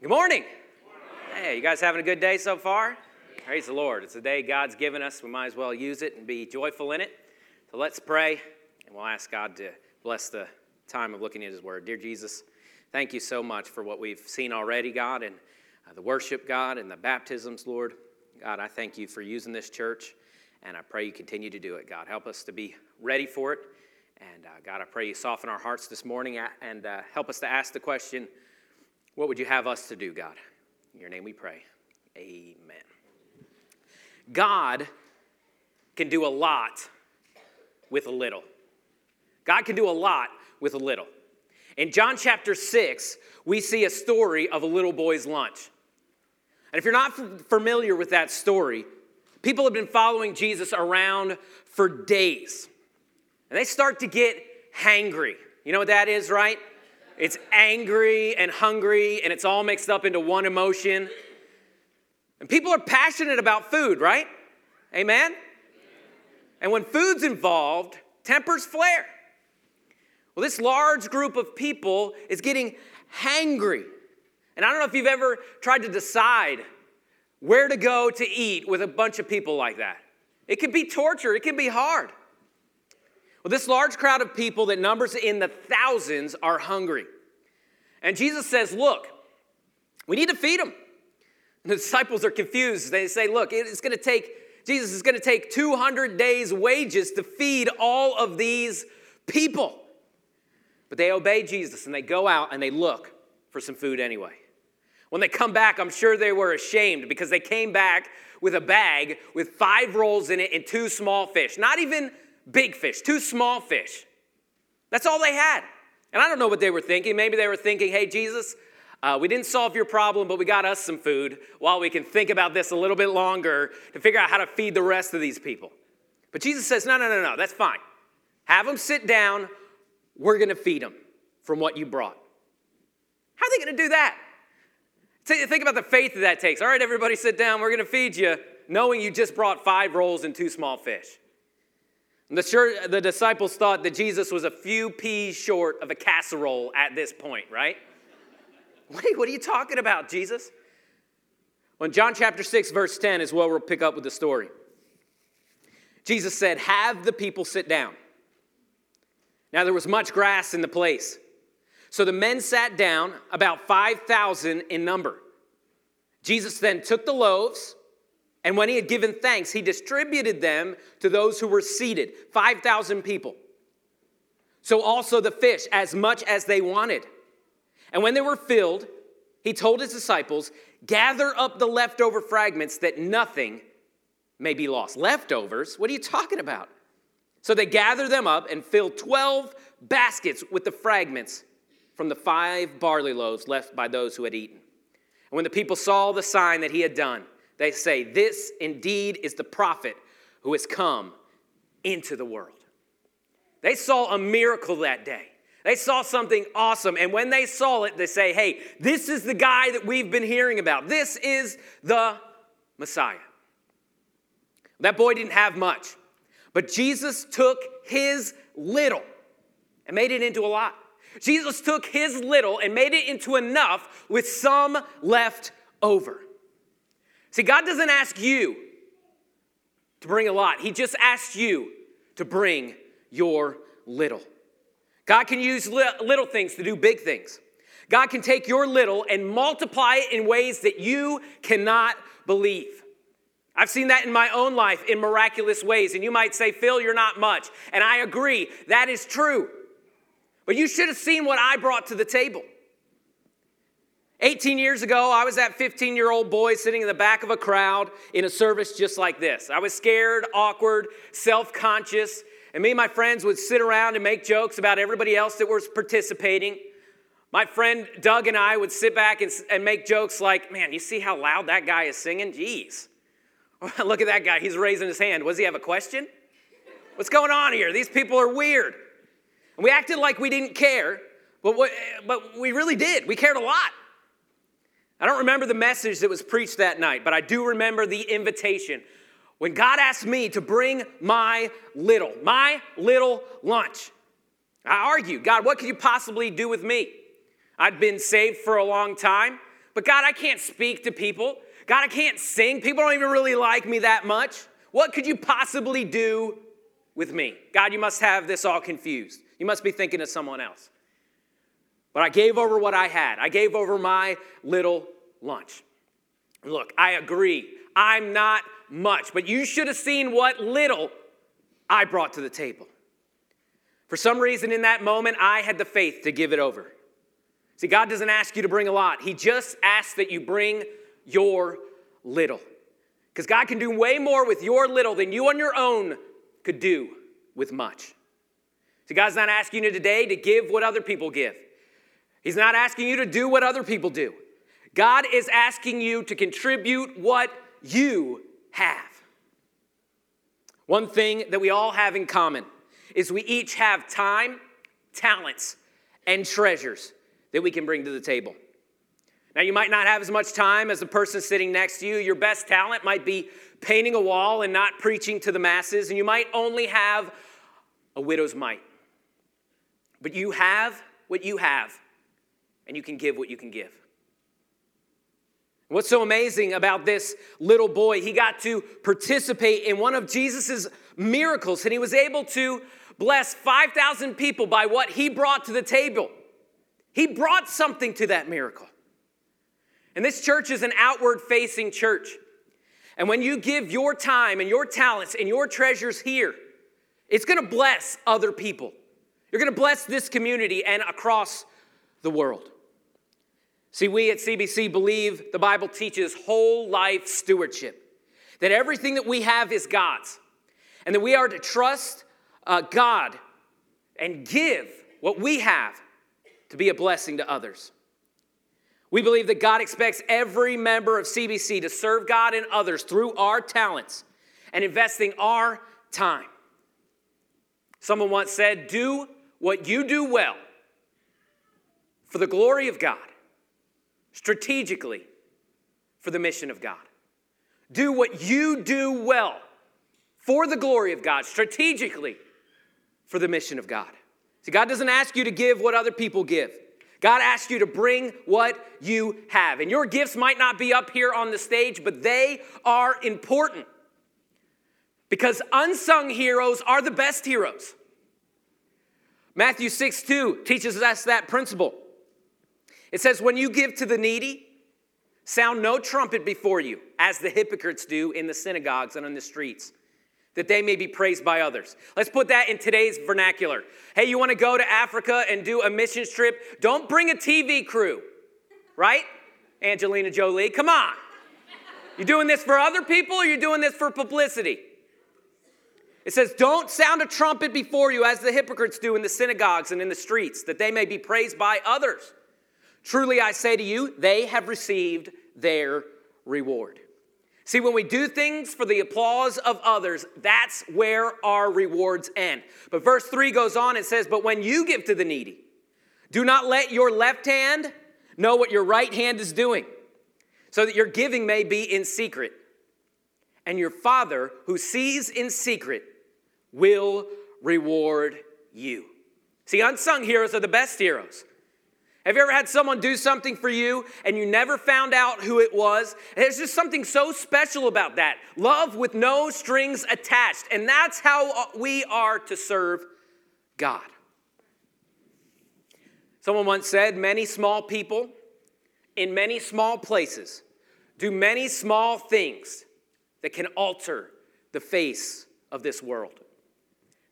Good morning. Hey, you guys having a good day so far? Praise the Lord. It's a day God's given us. We might as well use it and be joyful in it. So let's pray, and we'll ask God to bless the time of looking at His Word. Dear Jesus, thank you so much for what we've seen already, God, and uh, the worship, God, and the baptisms, Lord. God, I thank you for using this church, and I pray you continue to do it, God. Help us to be ready for it. And uh, God, I pray you soften our hearts this morning and uh, help us to ask the question what would you have us to do, God? In your name we pray. Amen. God can do a lot with a little. God can do a lot with a little. In John chapter 6, we see a story of a little boy's lunch. And if you're not familiar with that story, people have been following Jesus around for days. And they start to get hangry. You know what that is, right? It's angry and hungry, and it's all mixed up into one emotion. And people are passionate about food, right? Amen? And when food's involved, tempers flare. Well, this large group of people is getting hangry. And I don't know if you've ever tried to decide where to go to eat with a bunch of people like that. It can be torture, it can be hard. Well, this large crowd of people that numbers in the thousands are hungry. And Jesus says, Look, we need to feed them. And the disciples are confused. They say, Look, it's going to take, Jesus is going to take 200 days' wages to feed all of these people. But they obey Jesus and they go out and they look for some food anyway. When they come back, I'm sure they were ashamed because they came back with a bag with five rolls in it and two small fish. Not even big fish, two small fish. That's all they had. And I don't know what they were thinking. Maybe they were thinking, hey, Jesus, uh, we didn't solve your problem, but we got us some food while we can think about this a little bit longer to figure out how to feed the rest of these people. But Jesus says, no, no, no, no, that's fine. Have them sit down. We're going to feed them from what you brought. How are they going to do that? Think about the faith that that takes. All right, everybody sit down. We're going to feed you, knowing you just brought five rolls and two small fish. The, church, the disciples thought that Jesus was a few peas short of a casserole at this point, right? What are, you, what are you talking about, Jesus? Well, in John chapter 6, verse 10 is where we'll pick up with the story. Jesus said, Have the people sit down. Now there was much grass in the place. So the men sat down, about 5,000 in number. Jesus then took the loaves and when he had given thanks, he distributed them to those who were seated 5,000 people. So also the fish, as much as they wanted. And when they were filled, he told his disciples, Gather up the leftover fragments that nothing may be lost. Leftovers? What are you talking about? So they gathered them up and filled 12 baskets with the fragments from the five barley loaves left by those who had eaten. And when the people saw the sign that he had done, they say, This indeed is the prophet who has come into the world. They saw a miracle that day. They saw something awesome. And when they saw it, they say, Hey, this is the guy that we've been hearing about. This is the Messiah. That boy didn't have much, but Jesus took his little and made it into a lot. Jesus took his little and made it into enough with some left over. See, God doesn't ask you to bring a lot, He just asks you to bring your little. God can use little things to do big things. God can take your little and multiply it in ways that you cannot believe. I've seen that in my own life in miraculous ways. And you might say, Phil, you're not much. And I agree, that is true. But you should have seen what I brought to the table. 18 years ago, I was that 15 year old boy sitting in the back of a crowd in a service just like this. I was scared, awkward, self conscious, and me and my friends would sit around and make jokes about everybody else that was participating. My friend Doug and I would sit back and, and make jokes like, man, you see how loud that guy is singing? Jeez. Look at that guy, he's raising his hand. Does he have a question? What's going on here? These people are weird. And we acted like we didn't care, but, what, but we really did. We cared a lot. I don't remember the message that was preached that night, but I do remember the invitation. When God asked me to bring my little, my little lunch, I argued, God, what could you possibly do with me? I'd been saved for a long time, But God, I can't speak to people. God, I can't sing. People don't even really like me that much. What could you possibly do with me? God, you must have this all confused. You must be thinking of someone else. But I gave over what I had, I gave over my little lunch. Look, I agree. I'm not much, but you should have seen what little I brought to the table. For some reason, in that moment, I had the faith to give it over. See, God doesn't ask you to bring a lot, He just asks that you bring your little. Because God can do way more with your little than you on your own could do with much. See, God's not asking you today to give what other people give, He's not asking you to do what other people do. God is asking you to contribute what you have. One thing that we all have in common is we each have time, talents, and treasures that we can bring to the table. Now, you might not have as much time as the person sitting next to you. Your best talent might be painting a wall and not preaching to the masses, and you might only have a widow's mite. But you have what you have, and you can give what you can give. What's so amazing about this little boy, he got to participate in one of Jesus' miracles, and he was able to bless 5,000 people by what he brought to the table. He brought something to that miracle. And this church is an outward facing church. And when you give your time and your talents and your treasures here, it's gonna bless other people. You're gonna bless this community and across the world. See, we at CBC believe the Bible teaches whole life stewardship, that everything that we have is God's, and that we are to trust uh, God and give what we have to be a blessing to others. We believe that God expects every member of CBC to serve God and others through our talents and investing our time. Someone once said, Do what you do well for the glory of God, strategically for the mission of God. Do what you do well for the glory of God, strategically for the mission of God. See, God doesn't ask you to give what other people give. God asks you to bring what you have. And your gifts might not be up here on the stage, but they are important. Because unsung heroes are the best heroes. Matthew 6 2 teaches us that principle. It says, When you give to the needy, sound no trumpet before you, as the hypocrites do in the synagogues and on the streets that they may be praised by others. Let's put that in today's vernacular. Hey, you want to go to Africa and do a mission trip? Don't bring a TV crew, right? Angelina Jolie, come on. You doing this for other people or you doing this for publicity? It says, Don't sound a trumpet before you as the hypocrites do in the synagogues and in the streets, that they may be praised by others. Truly I say to you, they have received their reward. See, when we do things for the applause of others, that's where our rewards end. But verse 3 goes on and says, But when you give to the needy, do not let your left hand know what your right hand is doing, so that your giving may be in secret. And your Father, who sees in secret, will reward you. See, unsung heroes are the best heroes. Have you ever had someone do something for you and you never found out who it was? There's just something so special about that. Love with no strings attached. And that's how uh, we are to serve God. Someone once said many small people in many small places do many small things that can alter the face of this world.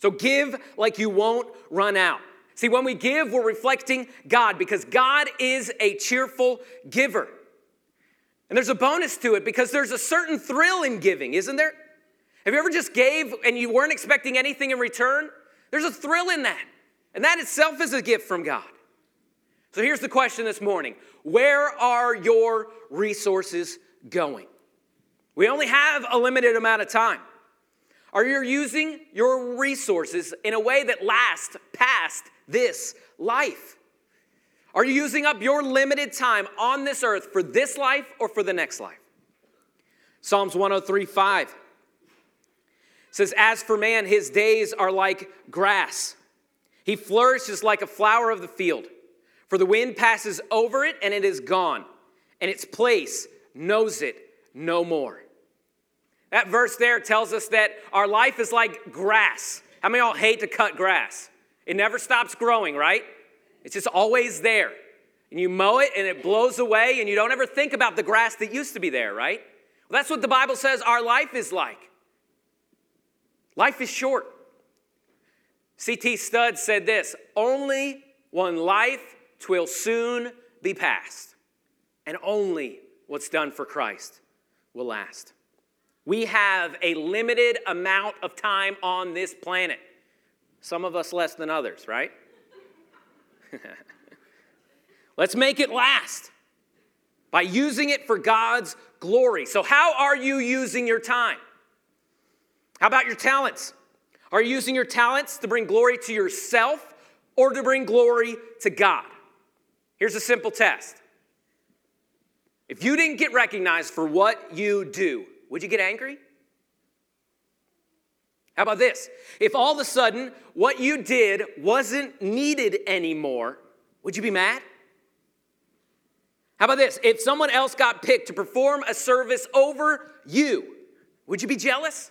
So give like you won't run out. See, when we give, we're reflecting God because God is a cheerful giver. And there's a bonus to it because there's a certain thrill in giving, isn't there? Have you ever just gave and you weren't expecting anything in return? There's a thrill in that. And that itself is a gift from God. So here's the question this morning Where are your resources going? We only have a limited amount of time. Are you using your resources in a way that lasts past this life? Are you using up your limited time on this earth for this life or for the next life? Psalms 103 5 says, As for man, his days are like grass. He flourishes like a flower of the field, for the wind passes over it and it is gone, and its place knows it no more. That verse there tells us that our life is like grass. How many of y'all hate to cut grass? It never stops growing, right? It's just always there. And you mow it and it blows away, and you don't ever think about the grass that used to be there, right? Well, that's what the Bible says our life is like. Life is short. C.T. Studd said this only one life twill soon be past, and only what's done for Christ will last. We have a limited amount of time on this planet. Some of us less than others, right? Let's make it last by using it for God's glory. So, how are you using your time? How about your talents? Are you using your talents to bring glory to yourself or to bring glory to God? Here's a simple test. If you didn't get recognized for what you do, would you get angry? How about this? If all of a sudden what you did wasn't needed anymore, would you be mad? How about this? If someone else got picked to perform a service over you, would you be jealous?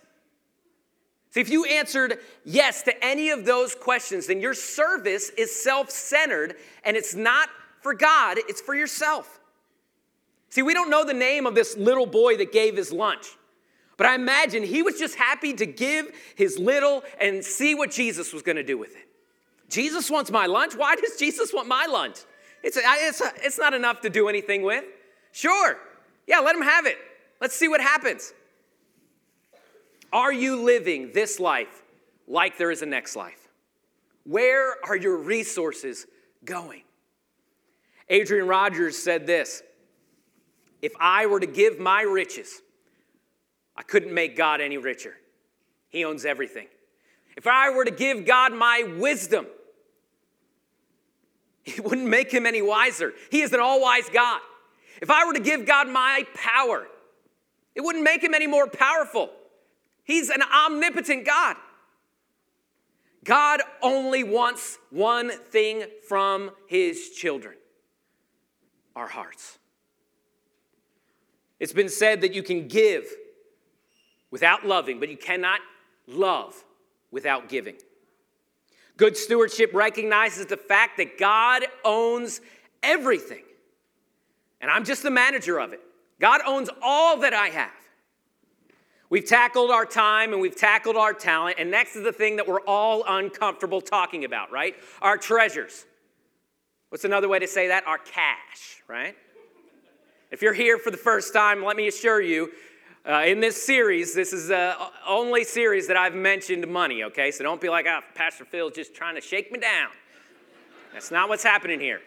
See, if you answered yes to any of those questions, then your service is self centered and it's not for God, it's for yourself. See, we don't know the name of this little boy that gave his lunch. But I imagine he was just happy to give his little and see what Jesus was going to do with it. Jesus wants my lunch. Why does Jesus want my lunch? It's, it's, it's not enough to do anything with. Sure. Yeah, let him have it. Let's see what happens. Are you living this life like there is a next life? Where are your resources going? Adrian Rogers said this If I were to give my riches, I couldn't make God any richer. He owns everything. If I were to give God my wisdom, it wouldn't make him any wiser. He is an all wise God. If I were to give God my power, it wouldn't make him any more powerful. He's an omnipotent God. God only wants one thing from his children our hearts. It's been said that you can give without loving, but you cannot love without giving. Good stewardship recognizes the fact that God owns everything, and I'm just the manager of it. God owns all that I have. We've tackled our time and we've tackled our talent, and next is the thing that we're all uncomfortable talking about, right? Our treasures. What's another way to say that? Our cash, right? If you're here for the first time, let me assure you uh, in this series, this is the only series that I've mentioned money, okay? So don't be like, ah, oh, Pastor Phil's just trying to shake me down. That's not what's happening here.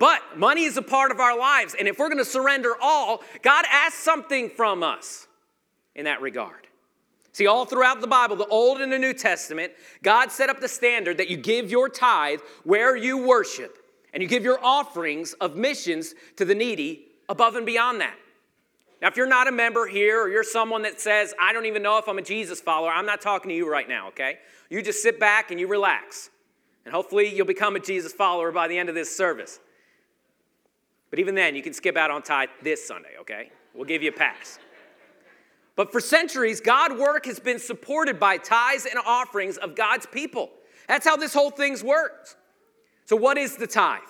But money is a part of our lives, and if we're gonna surrender all, God asks something from us in that regard. See, all throughout the Bible, the Old and the New Testament, God set up the standard that you give your tithe where you worship, and you give your offerings of missions to the needy above and beyond that. Now, if you're not a member here or you're someone that says, I don't even know if I'm a Jesus follower, I'm not talking to you right now, okay? You just sit back and you relax. And hopefully you'll become a Jesus follower by the end of this service. But even then, you can skip out on tithe this Sunday, okay? We'll give you a pass. But for centuries, God work has been supported by tithes and offerings of God's people. That's how this whole thing's worked. So, what is the tithe?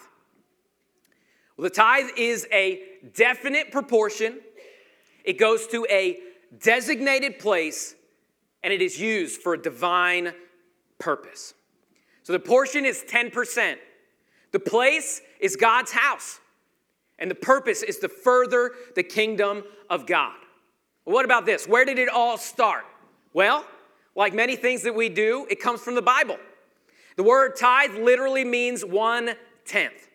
Well, the tithe is a definite proportion it goes to a designated place and it is used for a divine purpose. So the portion is 10%. The place is God's house. And the purpose is to further the kingdom of God. what about this? Where did it all start? Well, like many things that we do, it comes from the Bible. The word tithe literally means one tenth.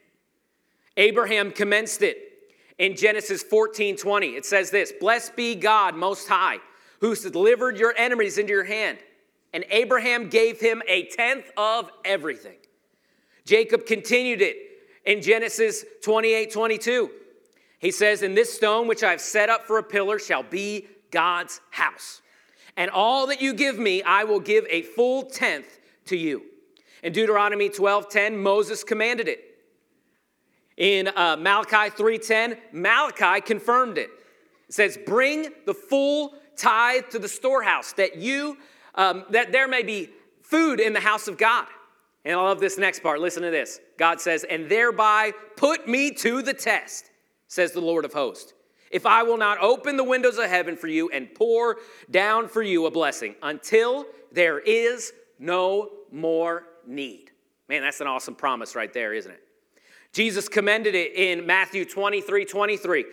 Abraham commenced it in Genesis 14 20. It says this Blessed be God Most High, who's delivered your enemies into your hand. And Abraham gave him a tenth of everything. Jacob continued it in Genesis 28 22. He says, And this stone which I've set up for a pillar shall be God's house. And all that you give me, I will give a full tenth to you. In Deuteronomy 12 10, Moses commanded it. In uh, Malachi 3:10, Malachi confirmed it. It says, "Bring the full tithe to the storehouse, that you um, that there may be food in the house of God." And I love this next part. Listen to this. God says, "And thereby put me to the test," says the Lord of hosts. If I will not open the windows of heaven for you and pour down for you a blessing until there is no more need. Man, that's an awesome promise right there, isn't it? Jesus commended it in Matthew 23 23.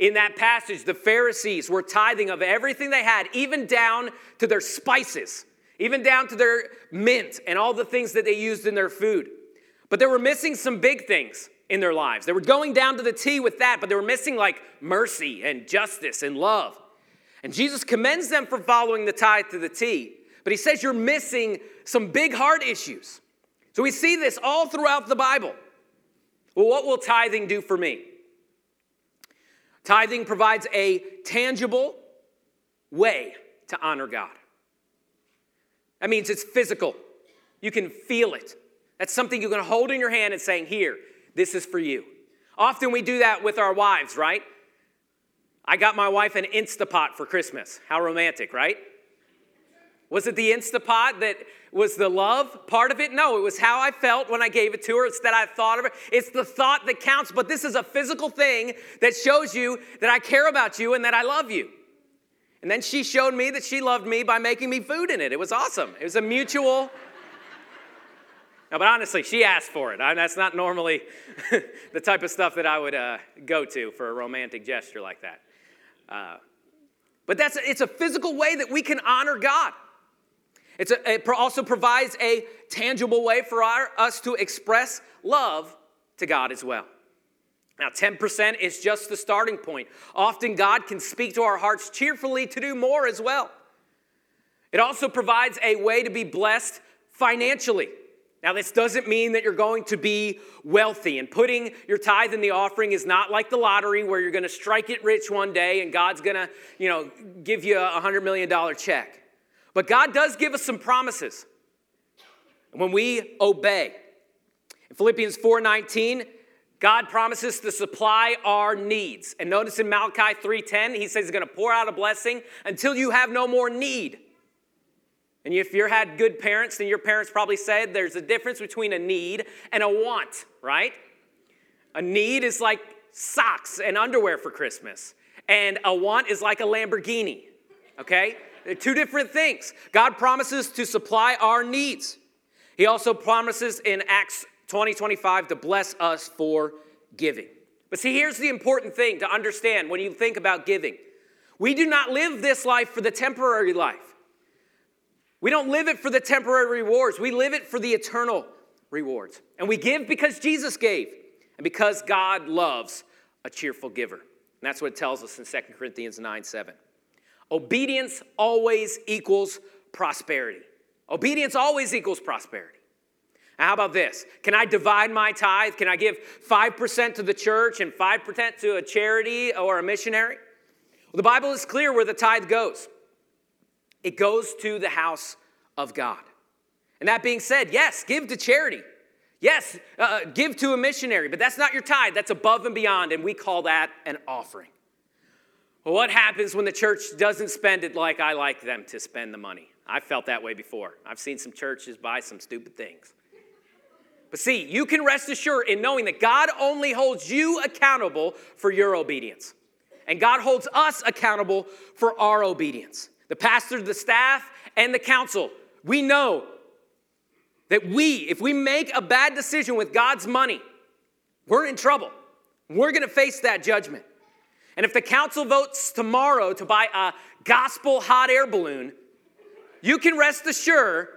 In that passage, the Pharisees were tithing of everything they had, even down to their spices, even down to their mint and all the things that they used in their food. But they were missing some big things in their lives. They were going down to the T with that, but they were missing like mercy and justice and love. And Jesus commends them for following the tithe to the T, but he says you're missing some big heart issues. So we see this all throughout the Bible. Well, what will tithing do for me? Tithing provides a tangible way to honor God. That means it's physical. You can feel it. That's something you can hold in your hand and saying, Here, this is for you. Often we do that with our wives, right? I got my wife an Instapot for Christmas. How romantic, right? Was it the Instapot that was the love part of it? No, it was how I felt when I gave it to her. It's that I thought of it. It's the thought that counts, but this is a physical thing that shows you that I care about you and that I love you. And then she showed me that she loved me by making me food in it. It was awesome. It was a mutual. no, but honestly, she asked for it. I, that's not normally the type of stuff that I would uh, go to for a romantic gesture like that. Uh, but that's it's a physical way that we can honor God. A, it also provides a tangible way for our, us to express love to God as well. Now, 10% is just the starting point. Often, God can speak to our hearts cheerfully to do more as well. It also provides a way to be blessed financially. Now, this doesn't mean that you're going to be wealthy, and putting your tithe in the offering is not like the lottery where you're going to strike it rich one day and God's going to, you know, give you a $100 million check. But God does give us some promises when we obey. In Philippians 4:19, God promises to supply our needs. And notice in Malachi 3:10, he says he's going to pour out a blessing until you have no more need. And if you had good parents, then your parents probably said there's a difference between a need and a want, right? A need is like socks and underwear for Christmas, and a want is like a Lamborghini, okay? They're two different things. God promises to supply our needs. He also promises in Acts 20 25 to bless us for giving. But see, here's the important thing to understand when you think about giving we do not live this life for the temporary life. We don't live it for the temporary rewards, we live it for the eternal rewards. And we give because Jesus gave and because God loves a cheerful giver. And that's what it tells us in 2 Corinthians 9 7. Obedience always equals prosperity. Obedience always equals prosperity. Now, how about this? Can I divide my tithe? Can I give 5% to the church and 5% to a charity or a missionary? Well, the Bible is clear where the tithe goes it goes to the house of God. And that being said, yes, give to charity. Yes, uh, give to a missionary, but that's not your tithe. That's above and beyond, and we call that an offering. Well, what happens when the church doesn't spend it like I like them to spend the money? I've felt that way before. I've seen some churches buy some stupid things. But see, you can rest assured in knowing that God only holds you accountable for your obedience. And God holds us accountable for our obedience. The pastor, the staff, and the council, we know that we, if we make a bad decision with God's money, we're in trouble. We're gonna face that judgment. And if the council votes tomorrow to buy a gospel hot air balloon, you can rest assured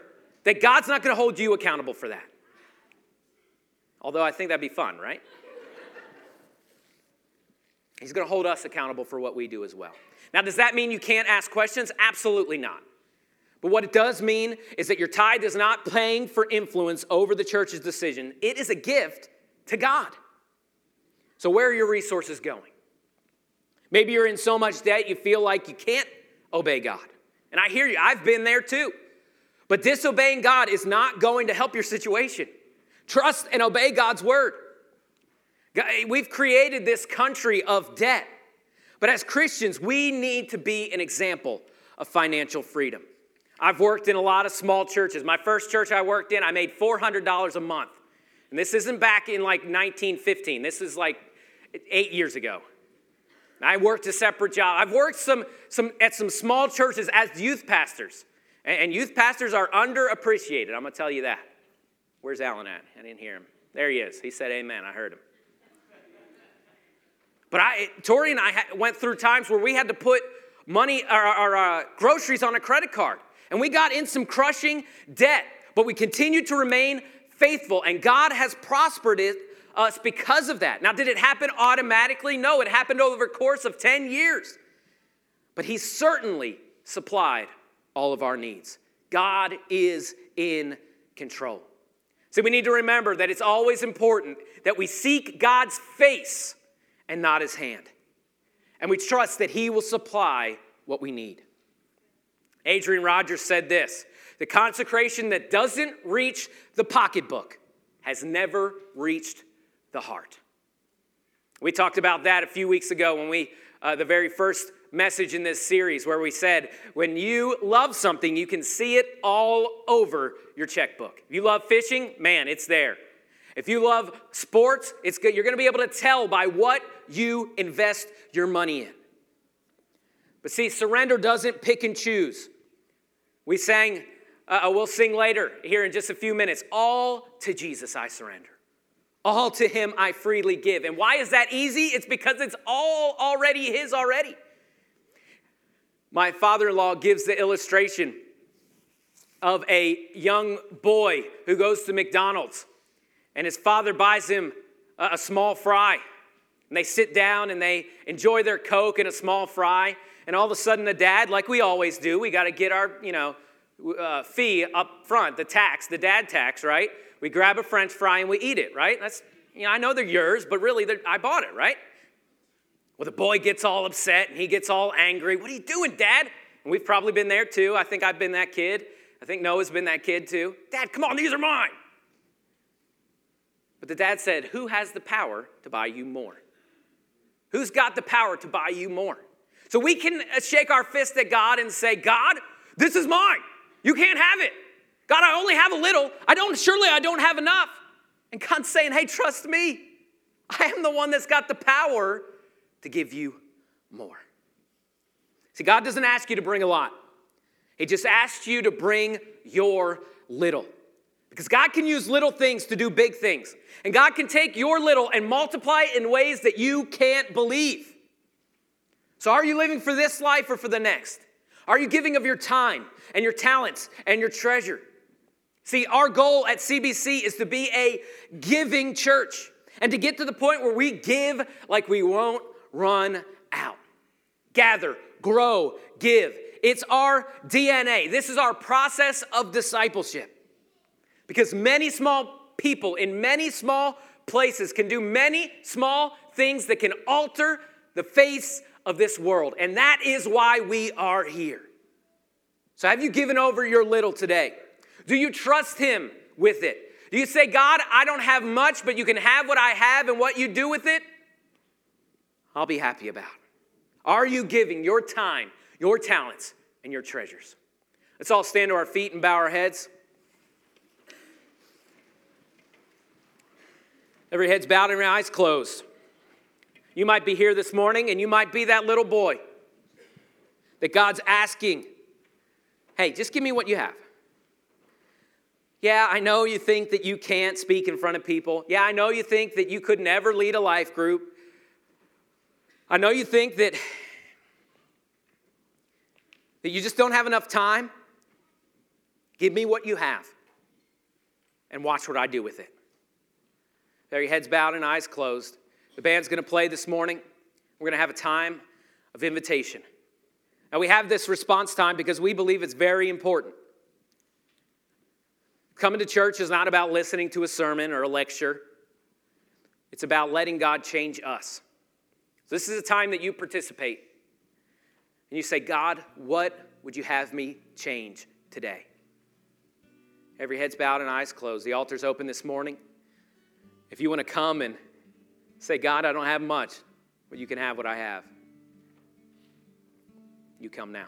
that God's not going to hold you accountable for that. Although I think that'd be fun, right? He's going to hold us accountable for what we do as well. Now, does that mean you can't ask questions? Absolutely not. But what it does mean is that your tithe is not paying for influence over the church's decision, it is a gift to God. So, where are your resources going? Maybe you're in so much debt you feel like you can't obey God. And I hear you, I've been there too. But disobeying God is not going to help your situation. Trust and obey God's word. We've created this country of debt. But as Christians, we need to be an example of financial freedom. I've worked in a lot of small churches. My first church I worked in, I made $400 a month. And this isn't back in like 1915. This is like eight years ago. I worked a separate job. I've worked some, some, at some small churches as youth pastors. And, and youth pastors are underappreciated. I'm going to tell you that. Where's Alan at? I didn't hear him. There he is. He said amen. I heard him. But I, Tori and I went through times where we had to put money, our uh, groceries on a credit card. And we got in some crushing debt, but we continued to remain faithful. And God has prospered it, us because of that. Now, did it happen automatically? No, it happened over a course of 10 years. But He certainly supplied all of our needs. God is in control. So we need to remember that it's always important that we seek God's face and not his hand. And we trust that he will supply what we need. Adrian Rogers said this The consecration that doesn't reach the pocketbook has never reached the heart. We talked about that a few weeks ago when we, uh, the very first message in this series, where we said, when you love something, you can see it all over your checkbook. If you love fishing, man, it's there. If you love sports, it's good. You're going to be able to tell by what you invest your money in. But see, surrender doesn't pick and choose. We sang, uh, we'll sing later here in just a few minutes. All to Jesus I surrender. All to Him I freely give. And why is that easy? It's because it's all already His already. My father in law gives the illustration of a young boy who goes to McDonald's and his father buys him a, small fry. And they sit down and they enjoy their Coke and a small fry. And all of a sudden, the dad, like we always do, we got to get our, you know, uh, fee up front, the tax, the dad tax, right? We grab a French fry and we eat it, right? That's, you know, I know they're yours, but really, I bought it, right? Well, the boy gets all upset and he gets all angry. What are you doing, Dad? And we've probably been there too. I think I've been that kid. I think Noah's been that kid too. Dad, come on, these are mine. But the dad said, Who has the power to buy you more? Who's got the power to buy you more? So we can shake our fist at God and say, God, this is mine. You can't have it. God, I only have a little. I don't, surely I don't have enough. And God's saying, Hey, trust me. I am the one that's got the power to give you more. See, God doesn't ask you to bring a lot, He just asks you to bring your little. Because God can use little things to do big things. And God can take your little and multiply it in ways that you can't believe. So, are you living for this life or for the next? Are you giving of your time and your talents and your treasure? See, our goal at CBC is to be a giving church and to get to the point where we give like we won't run out. Gather, grow, give. It's our DNA. This is our process of discipleship. Because many small people in many small places can do many small things that can alter the face of this world. And that is why we are here. So, have you given over your little today? Do you trust Him with it? Do you say, God, I don't have much, but you can have what I have and what you do with it? I'll be happy about. Are you giving your time, your talents, and your treasures? Let's all stand to our feet and bow our heads. Every head's bowed and your eyes closed. You might be here this morning and you might be that little boy that God's asking, hey, just give me what you have. Yeah, I know you think that you can't speak in front of people. Yeah, I know you think that you could never lead a life group. I know you think that, that you just don't have enough time. Give me what you have and watch what I do with it. There, your heads bowed and eyes closed. The band's going to play this morning. We're going to have a time of invitation. Now, we have this response time because we believe it's very important. Coming to church is not about listening to a sermon or a lecture, it's about letting God change us. So this is a time that you participate. And you say, God, what would you have me change today? Every head's bowed and eyes closed. The altar's open this morning. If you want to come and Say, God, I don't have much, but you can have what I have. You come now.